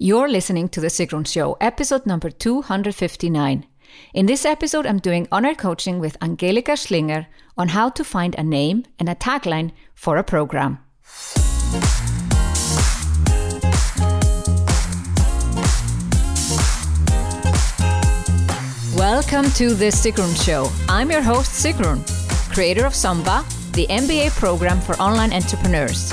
You're listening to The Sigrun Show, episode number 259. In this episode, I'm doing on air coaching with Angelika Schlinger on how to find a name and a tagline for a program. Welcome to The Sigrun Show. I'm your host, Sigrun, creator of SUMBA, the MBA program for online entrepreneurs.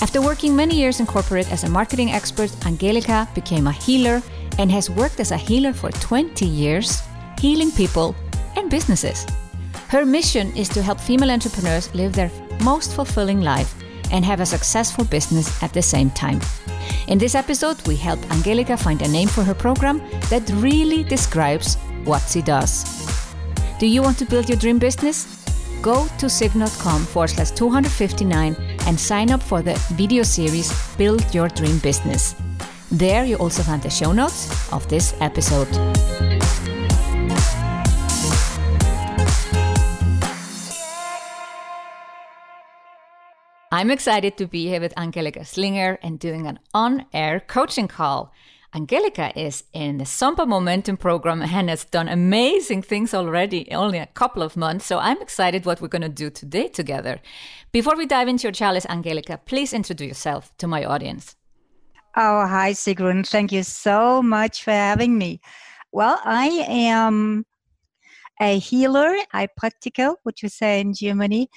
after working many years in corporate as a marketing expert, Angelika became a healer and has worked as a healer for 20 years, healing people and businesses. Her mission is to help female entrepreneurs live their most fulfilling life and have a successful business at the same time. In this episode, we help Angelika find a name for her program that really describes what she does. Do you want to build your dream business? Go to sigrun.com forward slash 259 and sign up for the video series Build Your Dream Business. There you also find the show notes of this episode. I'm excited to be here with Angelika Schlinger and doing an on air coaching call. Angelika is in the SUMBA Momentum program and has done amazing things already, only a couple of months. So I'm excited what we're going to do today together. Before we dive into your challenge, Angelika, please introduce yourself to my audience. Oh, hi, Sigrun. Thank you so much for having me. Well, I am a healer, Heilpraktiker, which we say in Germany,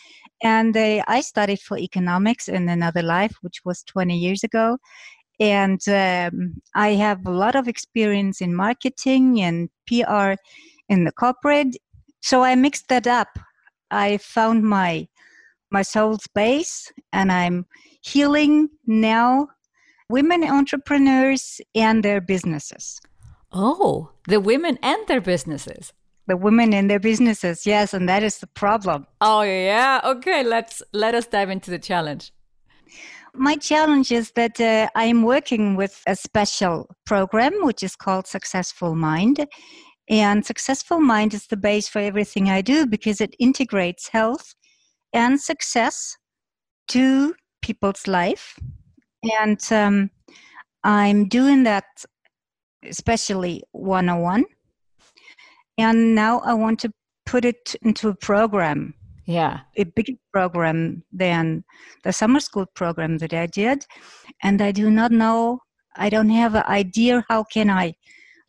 and uh, I studied for economics in another life, which was 20 years ago and um, I have a lot of experience in marketing and PR in the corporate. So I mixed that up. I found my my soul space, and I'm healing now women entrepreneurs and their businesses. Oh, the women and their businesses. The women and their businesses, yes, and that is the problem. Oh yeah, okay. Let's let us dive into the challenge. My challenge is that uh, I'm working with a special program which is called Successful Mind. And Successful Mind is the base for everything I do because it integrates health and success to people's life. And um, I'm doing that especially 101. And now I want to put it into a program yeah. a bigger program than the summer school program that i did. And i do not know i don't have an idea how can i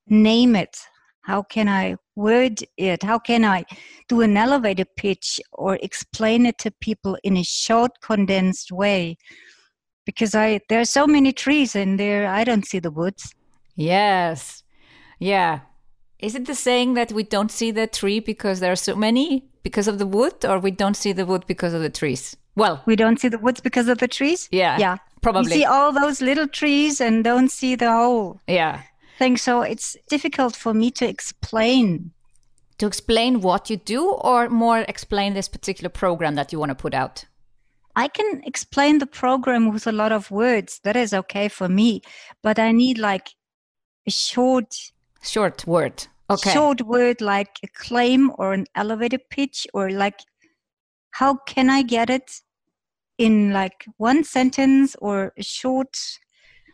name it. How can i word it? How can i do an elevator pitch or explain it to people in a short condensed way? Because i there are so many trees in there i don't see the woods. Yes. Yeah is it the saying that we don't see the tree because there are so many because of the wood, or we don't see the wood because of the trees? Well, we don't see the woods because of the trees. Yeah, yeah, probably. You see all those little trees and don't see the whole. Yeah, thing. So it's difficult for me to explain. To explain what you do, or more explain this particular program that you want to put out. I can explain the program with a lot of words. That is okay for me, but I need like a short short word. Okay. short word like a claim or an elevator pitch or like how can I get it? In like one sentence or a short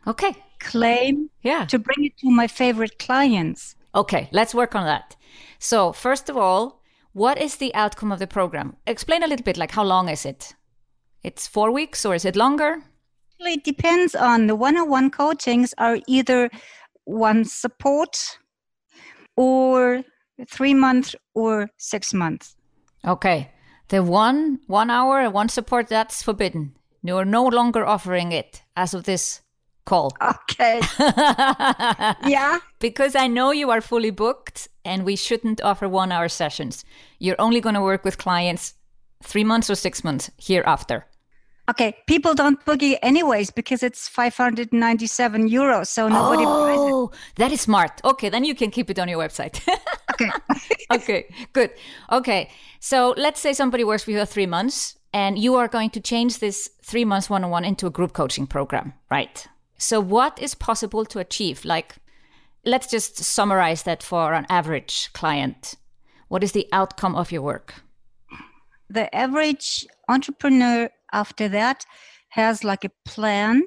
okay. claim yeah. to bring it to my favorite clients. Okay let's work on that. So first of all what is the outcome of the program? Explain a little bit like how long is it? It's four weeks or is it longer? It depends on the one-on-one coachings are either one support or three months or six months. Okay. The one one hour one support that's forbidden. You're no longer offering it as of this call. Okay. yeah. Because I know you are fully booked and we shouldn't offer one hour sessions. You're only going to work with clients three months or six months hereafter. Okay, people don't boogie anyways because it's 597 euros, so nobody buys it. Oh, that is smart. Okay, then you can keep it on your website. Okay. okay, good. Okay, so let's say somebody works with you for three months and you are going to change this three months one on one into a group coaching program, right? So, what is possible to achieve? Like, let's just summarize that for an average client. What is the outcome of your work? the average entrepreneur after that has like a plan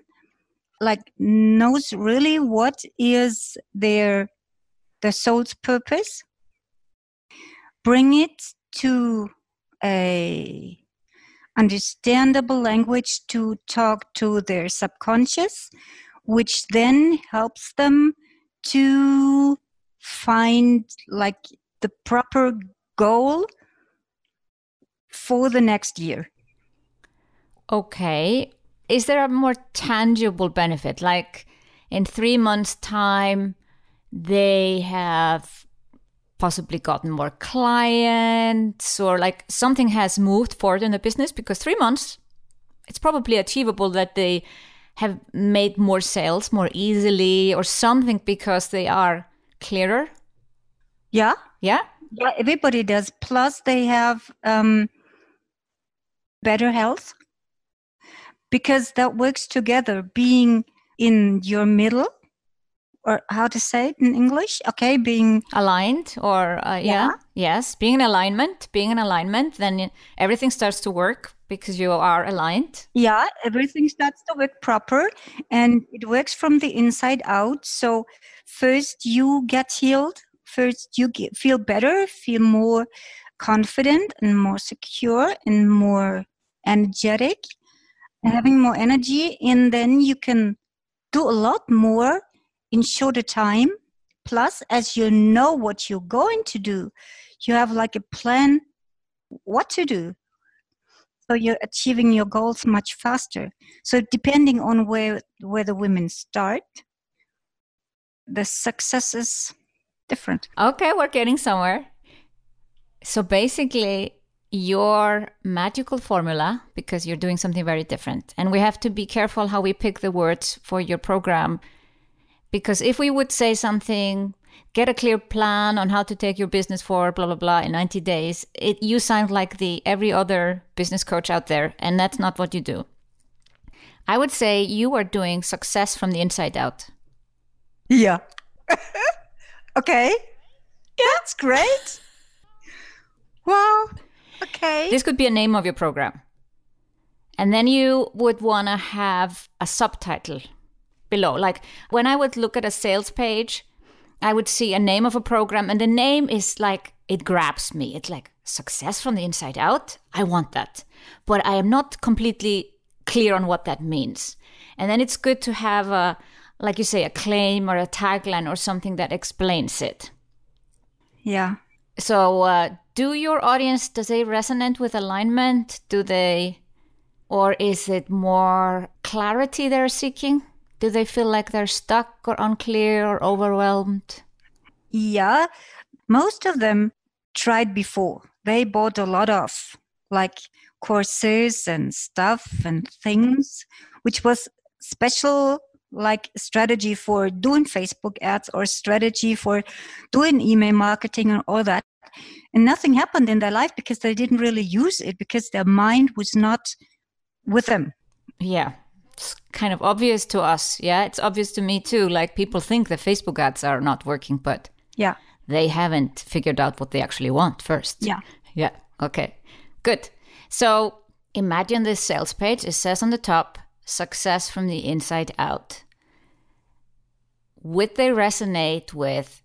like knows really what is their their soul's purpose bring it to a understandable language to talk to their subconscious which then helps them to find like the proper goal for the next year. Okay. Is there a more tangible benefit? Like in three months' time, they have possibly gotten more clients or like something has moved forward in the business because three months, it's probably achievable that they have made more sales more easily or something because they are clearer. Yeah. Yeah. Yeah, everybody does. Plus, they have um, better health because that works together being in your middle or how to say it in english okay being aligned or uh, yeah. yeah. yes being in alignment being in alignment then everything starts to work because you are aligned yeah everything starts to work proper and it works from the inside out so first you get healed first you get, feel better feel more confident and more secure and more energetic, having more energy, and then you can do a lot more in shorter time. Plus, as you know what you're going to do, you have like a plan what to do. So you're achieving your goals much faster. So depending on where where the women start, the success is different. Okay, we're getting somewhere. So basically, your magical formula because you're doing something very different. And we have to be careful how we pick the words for your program. Because if we would say something, get a clear plan on how to take your business forward, blah, blah, blah, in 90 days, it, you sound like the every other business coach out there. And that's not what you do. I would say you are doing success from the inside out. Yeah. okay. Yeah. That's great. Well, Okay. This could be a name of your program. And then you would want to have a subtitle below. Like when I would look at a sales page, I would see a name of a program, and the name is like, it grabs me. It's like success from the inside out. I want that. But I am not completely clear on what that means. And then it's good to have a, like you say, a claim or a tagline or something that explains it. Yeah. So, uh, do your audience does they resonate with alignment? Do they, or is it more clarity they're seeking? Do they feel like they're stuck or unclear or overwhelmed? Yeah, most of them tried before. They bought a lot of like courses and stuff and things, which was special like strategy for doing Facebook ads or strategy for doing email marketing and all that and nothing happened in their life because they didn't really use it because their mind was not with them. Yeah. It's kind of obvious to us. Yeah it's obvious to me too. Like people think the facebook ads are not working but yeah. they haven't figured out what they actually want first. Yeah. Yeah. Okay. Good. So imagine this sales page. It says on the top success from the inside out. Would they resonate with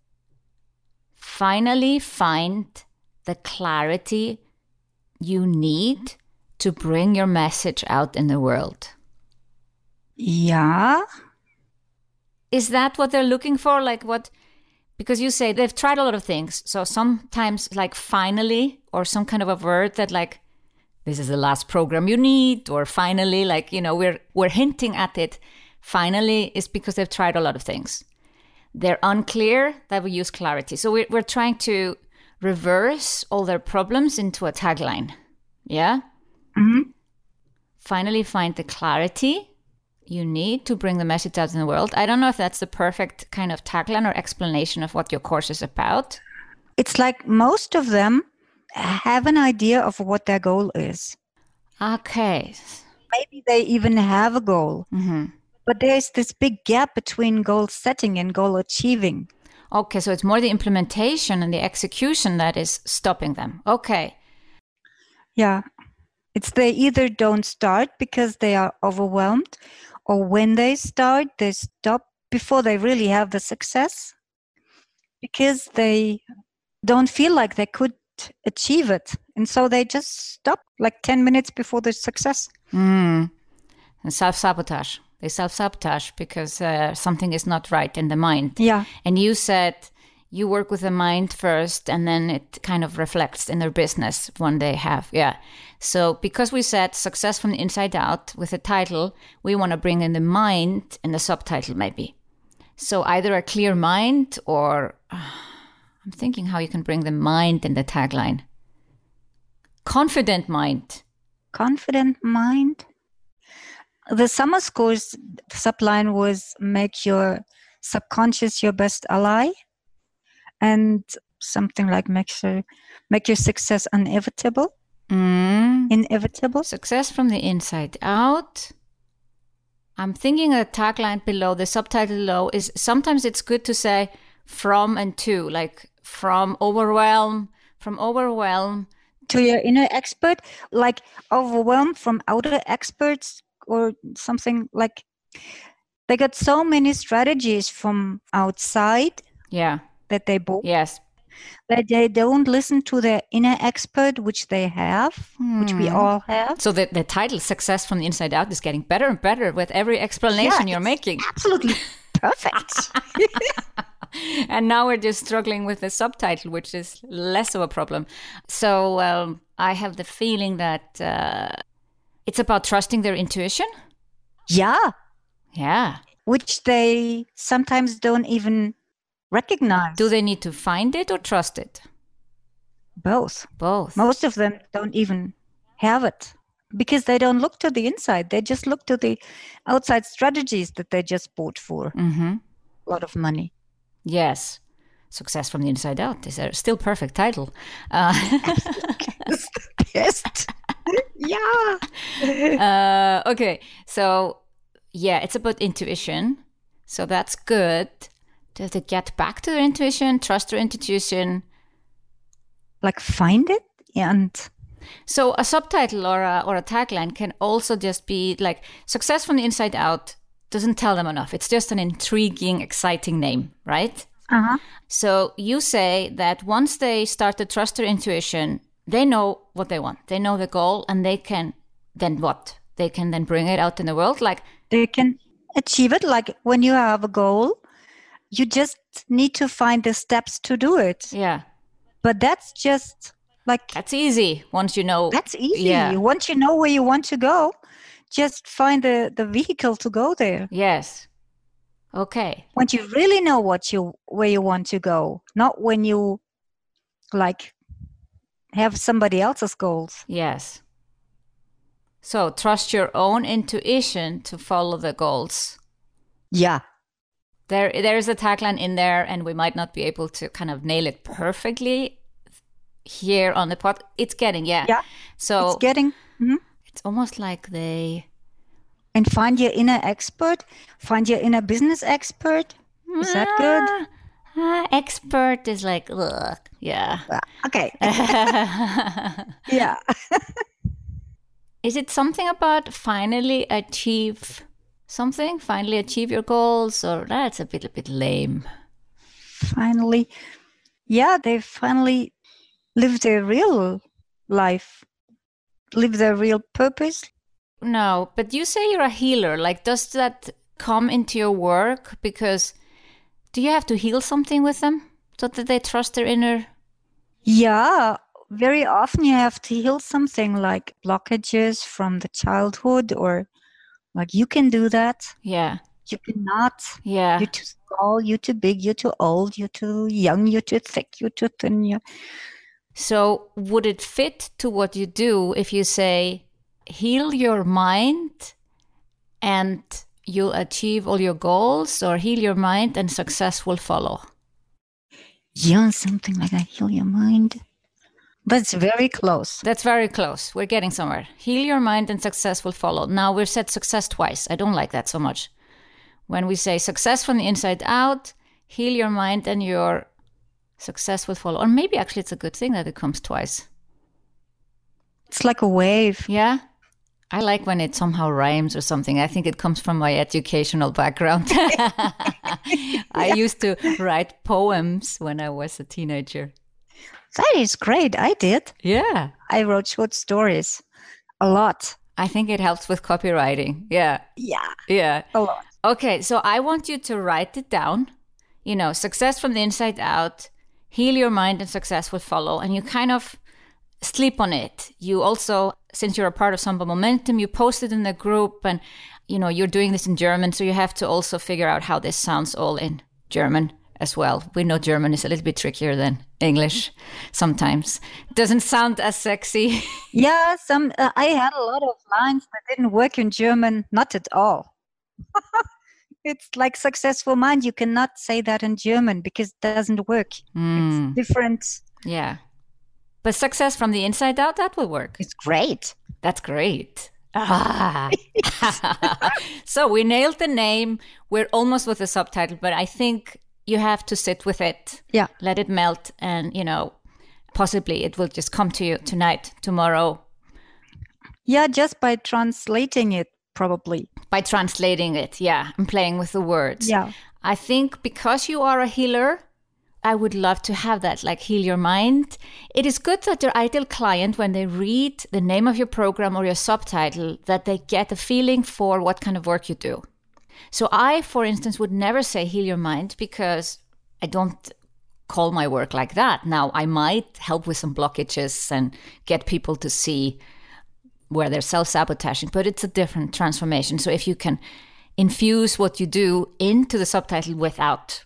finally find the clarity you need to bring your message out in the world. Yeah. Is that what they're looking for? Like what? Because you say they've tried a lot of things. So sometimes, like finally, or some kind of a word that, like, this is the last program you need, or finally, like, you know, we're, we're hinting at it. Finally, is because they've tried a lot of things. They're unclear that we use clarity. So we're, we're trying to reverse all their problems into a tagline. Yeah? Mm-hmm. finally find the clarity you need to bring the message out in the world. I don't know if that's the perfect kind of tagline or explanation of what your course is about. It's like most of them have an idea of what their goal is. Okay. Maybe they even have a goal. hmm But there's this big gap between goal setting and goal achieving. Okay, so it's more the implementation and the execution that is stopping them. Okay. Yeah. It's they either don't start because they are overwhelmed, or when they start, they stop before they really have the success because they don't feel like they could achieve it. And so they just stop like 10 minutes before the success. Mm. And self sabotage. They self sabotage because uh, something is not right in the mind. Yeah. And you said you work with the mind first and then it kind of reflects in their business when they have. Yeah. So because we said success from the inside out with the title, we want to bring in the mind in the subtitle maybe. So either a clear mind or I'm thinking how you can bring the mind in the tagline. Confident mind. confident mind. The summer school's subline was make your subconscious your best ally, and something like make sure make your success inevitable. Mm. Inevitable. Success from the inside out. I'm thinking a tagline below, the subtitle below is sometimes it's good to say from and to, like from overwhelm, from overwhelm. To your inner expert, like overwhelmed from outer experts or something like. They got so many strategies from outside Yeah. that they bought Yes. that they don't listen to their inner expert, which they have, which we Hmm. all have. So the, the title Success from the Inside Out is getting better and better with every explanation Yeah, you're making. Absolutely perfect. and now we're just struggling with the subtitle, which is less of a problem. So um, I have the feeling that uh, it's about trusting their intuition. yeah, Yeah. which they sometimes don't even recognize. Do they need to find it or trust it? Both. Both. Most of them don't even have it because they don't look to the inside. They just look to the outside strategies that they just bought for hmm a lot of money. Yes. Success from the Inside Out is a still perfect title. Uh, It's the best. Yeah. uh, okay. So, yeah, it's about intuition. So that's good. To to get back to their intuition, trust their intuition. Like find it and So a subtitle or a, or a tagline can also just be like success from the inside out doesn't tell them enough. It's just an intriguing, exciting name, right? uh-huh. So you say that once they start to trust their intuition, they know what they want. They know the goal and they can then what? They can then bring it out in the world like they can achieve it like when you have a goal you just need to find the steps to do it yeah, but that's just like that's easy once you know that's easy yeah. once you know where you want to go just find the the vehicle to go there Yes. Okay. once you really know what you where you want to go not when you like have somebody else's goals Yes. So trust your own intuition to follow the goals. yeah There there is a tagline in there and we might not be able to kind of nail it perfectly here on the pod. It's getting, yeah. Yeah, So it's getting mhm. it's almost like they and find your inner expert find your inner business expert is that good Ah, expert is like ugh, yeah. Ah, okay yeah is it something about finally achieve something? Finally achieve your goals, or that's a bit a bit lame. finally yeah they finally live their real life live their real purpose No, but you say you're a healer. Like, does that come into your work? Because do you have to heal something with them so that they trust their inner? yeah very often you have to heal something like blockages from the childhood or like you can do that. Yeah, you cannot. Yeah, you're too small you're too big you're too old you're too young you're too thick you're too thin you So, would it fit to what you do if you say, heal your mind and you'll achieve all your goals, or heal your mind and success will follow? Yeah, something like that. Heal your mind. That's very close. That's very close. We're getting somewhere. Heal your mind and success will follow. Now we've said success twice. I don't like that so much. When we say success from the inside out, heal your mind and your success will follow. Or maybe actually it's a good thing that it comes twice. It's like a wave. Yeah. I like when it somehow rhymes or something. I think it comes from my educational background. I used to write poems when I was a teenager. That is great. I did. Yeah. I wrote short stories a lot. I think it helps with copywriting. Yeah. Yeah. Yeah. A lot. Okay. So I want you to write it down. You know, success from the inside out, heal your mind, and success will follow. And you kind of sleep on it. You also, since you're a part of SUMBA Momentum, you posted in the group and, you know, you're doing this in German. So you have to also figure out how this sounds all in German as well. We know German is a little bit trickier than English sometimes. It doesn't sound as sexy. yeah, some uh, I had a lot of lines that didn't work in German, not at all. it's like successful mind. You cannot say that in German because it doesn't work. Mm. It's different. Yeah. But success from the inside out, that will work. It's great. That's great. Ah. so we nailed the name. We're almost with the subtitle, but I think you have to sit with it. Yeah. Let it melt and, you know, possibly it will just come to you tonight, tomorrow. Yeah, just by translating it, probably. By translating it, yeah, and playing with the words. Yeah. I think because you are a healer, I would love to have that, like heal your mind. It is good that your ideal client, when they read the name of your program or your subtitle, that they get a feeling for what kind of work you do. So I, for instance, would never say heal your mind because I don't call my work like that. Now, I might help with some blockages and get people to see where they're self sabotaging, but it's a different transformation. So if you can infuse what you do into the subtitle without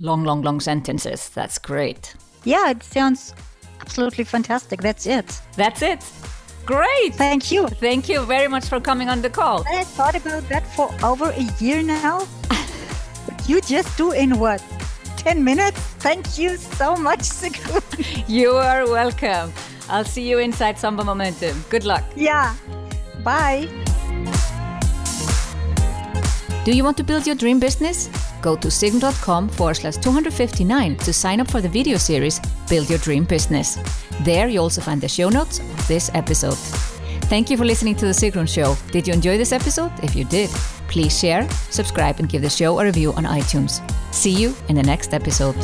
long, long, long sentences, that's great. Yeah, it sounds absolutely fantastic. That's it. That's it. Great. Thank you. Thank you very much for coming on the call. I thought about that for over a year now. you just do in what? 10 minutes? Thank you so much, Sigrun. You are welcome. I'll see you inside SUMBA Momentum. Good luck. Yeah. Bye. Do you want to build your dream business? Go to sigrun.com forward slash 259 to sign up for the video series Build Your Dream Business. There you also find the show notes of this episode. Thank you for listening to The Sigrun Show. Did you enjoy this episode? If you did, please share, subscribe, and give the show a review on iTunes. See you in the next episode.